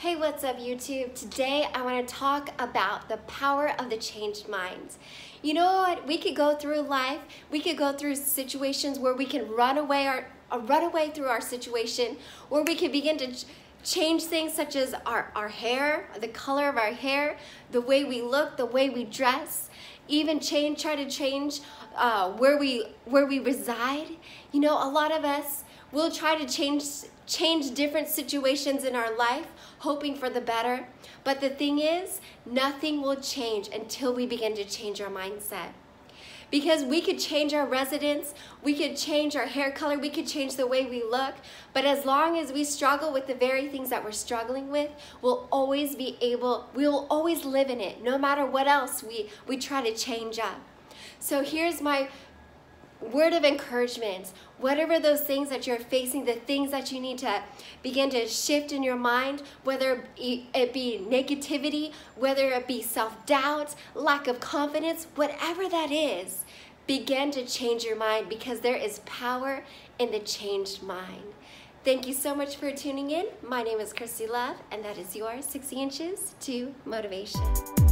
Hey, what's up, YouTube? Today I want to talk about the power of the changed minds. You know what? We could go through life, we could go through situations where we can run away our uh, run away through our situation, or we could begin to ch change things such as our, our hair, the color of our hair, the way we look, the way we dress, even change, try to change uh, where we where we reside. You know, a lot of us will try to change change different situations in our life, hoping for the better. But the thing is, nothing will change until we begin to change our mindset. Because we could change our residence, we could change our hair color, we could change the way we look, but as long as we struggle with the very things that we're struggling with, we'll always be able, we'll always live in it, no matter what else we, we try to change up. So here's my word of encouragement, whatever those things that you're facing, the things that you need to begin to shift in your mind, whether it be negativity, whether it be self doubt, lack of confidence, whatever that is, begin to change your mind because there is power in the changed mind. Thank you so much for tuning in. My name is Christy Love, and that is your 60 Inches to Motivation.